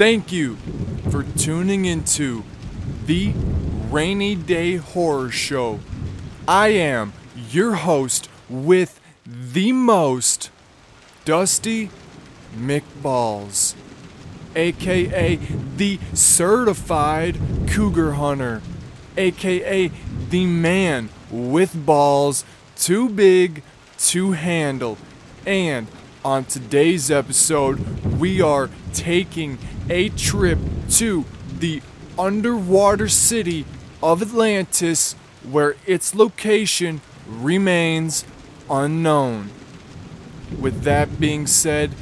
Thank you for tuning into the Rainy Day Horror Show. I am your host with the most, Dusty McBalls, aka the certified cougar hunter, aka the man with balls too big to handle. And on today's episode, we are taking a trip to the underwater city of Atlantis, where its location remains unknown. With that being said,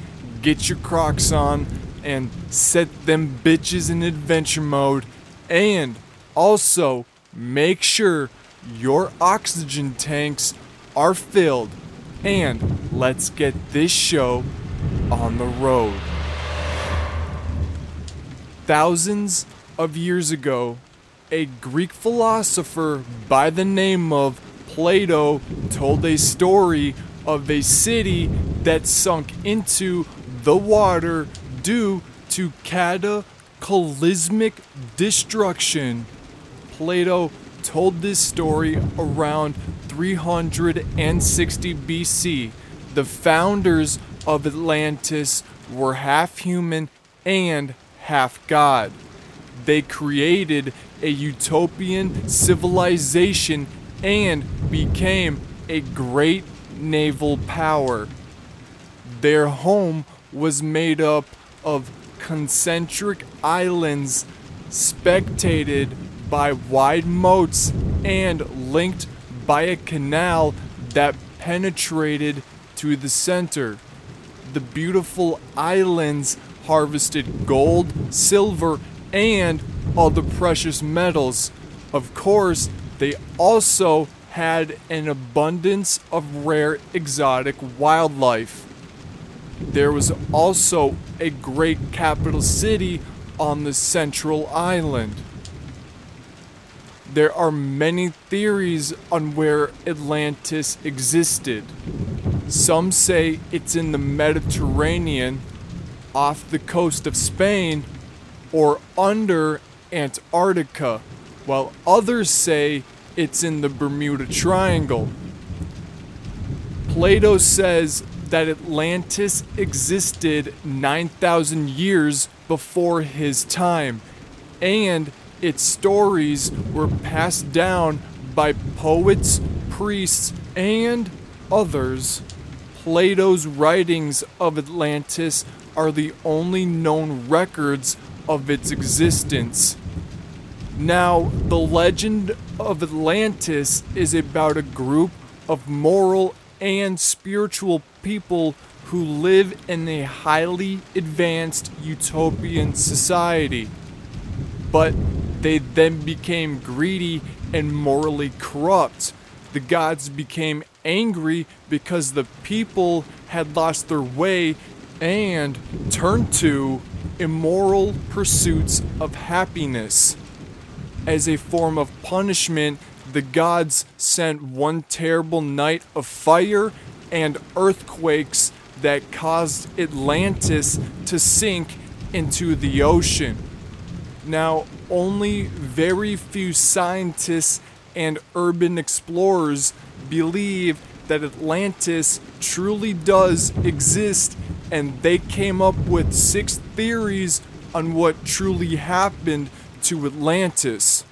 get your crocs on and set them bitches in adventure mode, and also make sure your oxygen tanks are filled. And let's get this show on the road. Thousands of years ago, a Greek philosopher by the name of Plato told a story of a city that sunk into the water due to cataclysmic destruction. Plato told this story around 360 BC. The founders of Atlantis were half human and half god. They created a utopian civilization and became a great naval power. Their home was made up of concentric islands spectated by wide moats and linked by a canal that penetrated to the center. The beautiful islands harvested gold, silver, and other precious metals. Of course, they also had an abundance of rare exotic wildlife. There was also a great capital city on the central island. There are many theories on where Atlantis existed. Some say it's in the Mediterranean, off the coast of Spain, or under Antarctica, while others say it's in the Bermuda Triangle. Plato says that Atlantis existed 9,000 years before his time, and its stories were passed down by poets, priests, and others. Plato's writings of Atlantis are the only known records of its existence. Now, the legend of Atlantis is about a group of moral and spiritual people who live in a highly advanced utopian society. But they then became greedy and morally corrupt. The gods became angry because the people had lost their way and turned to immoral pursuits of happiness. As a form of punishment, the gods sent one terrible night of fire and earthquakes that caused Atlantis to sink into the ocean. Now, only very few scientists and urban explorers believe that Atlantis truly does exist, and they came up with six theories on what truly happened to Atlantis.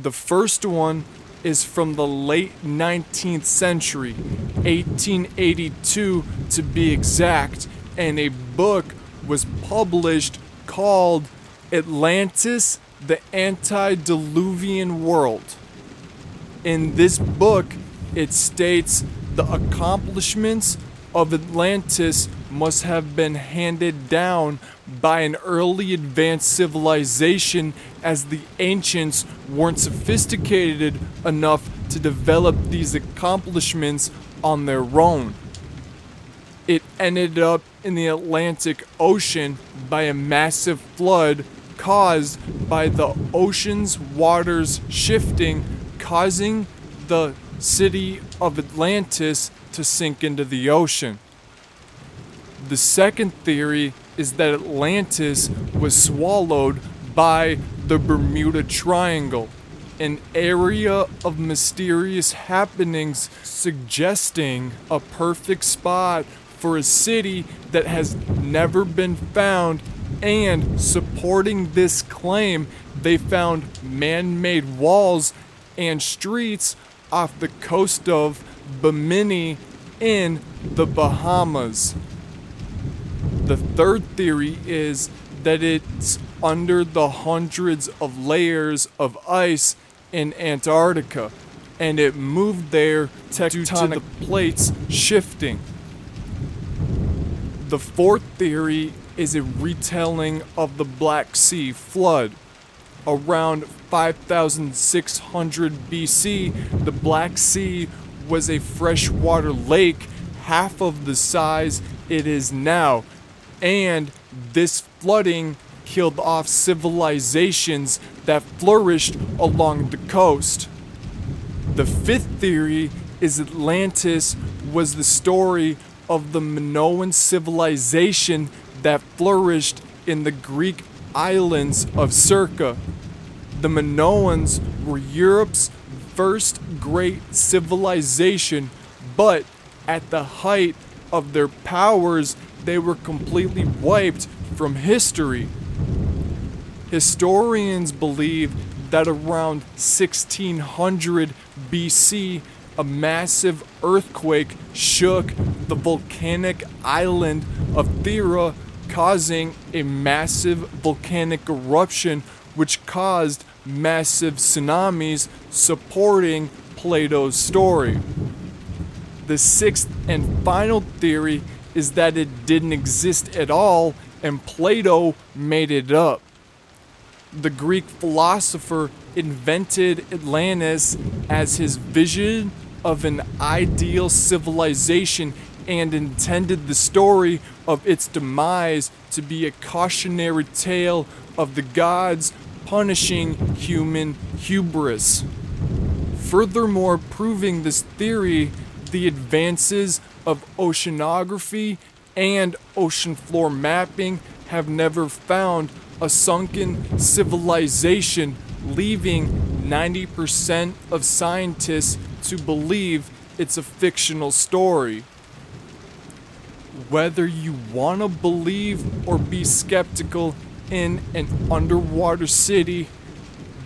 The first one is from the late 19th century, 1882 to be exact, and a book was published called Atlantis, the Antediluvian World. In this book, it states the accomplishments of Atlantis must have been handed down by an early advanced civilization as the ancients weren't sophisticated enough to develop these accomplishments on their own. It ended up in the Atlantic Ocean by a massive flood caused by the ocean's waters shifting, causing the city of Atlantis to sink into the ocean. The second theory is that Atlantis was swallowed by the Bermuda Triangle, an area of mysterious happenings suggesting a perfect spot for a city that has never been found. And supporting this claim, they found man made walls and streets off the coast of Bimini in the Bahamas. The third theory is that it's under the hundreds of layers of ice in Antarctica and it moved there tectonic to the plates shifting. The fourth theory is a retelling of the Black Sea flood. Around 5600 BC, the Black Sea was a freshwater lake half of the size it is now, and this flooding killed off civilizations that flourished along the coast. The fifth theory is Atlantis was the story of the Minoan civilization that flourished in the Greek islands of Circa. The Minoans were Europe's first great civilization, but at the height of their powers, they were completely wiped from history. Historians believe that around 1600 BC, a massive earthquake shook the volcanic island of Thera, causing a massive volcanic eruption which caused massive tsunamis, supporting Plato's story. The sixth and final theory is that it didn't exist at all and Plato made it up. The Greek philosopher invented Atlantis as his vision of an ideal civilization and intended the story of its demise to be a cautionary tale of the gods punishing human hubris. Furthermore, proving this theory, the advances of oceanography and ocean floor mapping have never found a sunken civilization, leaving 90% of scientists to believe it's a fictional story. Whether you want to believe or be skeptical in an underwater city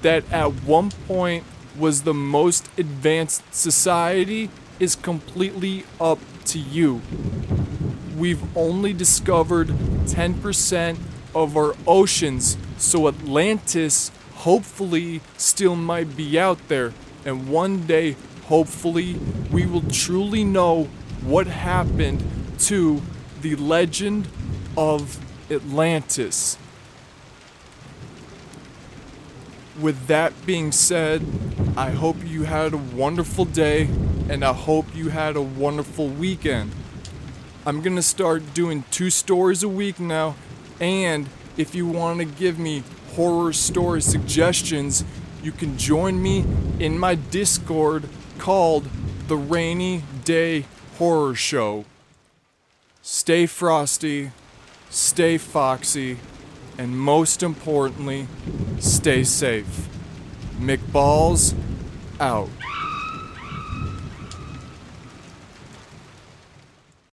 that at one point was the most advanced society is completely up to you. We've only discovered 10% of our oceans, so Atlantis hopefully still might be out there, and one day, hopefully, we will truly know what happened to the legend of Atlantis. With that being said, I hope you had a wonderful day and I hope you had a wonderful weekend. I'm gonna start doing two stories a week now, and if you want to give me horror story suggestions, you can join me in my Discord called The Rainy Day Horror Show. Stay frosty, stay foxy, and most importantly, stay safe. McBalls out.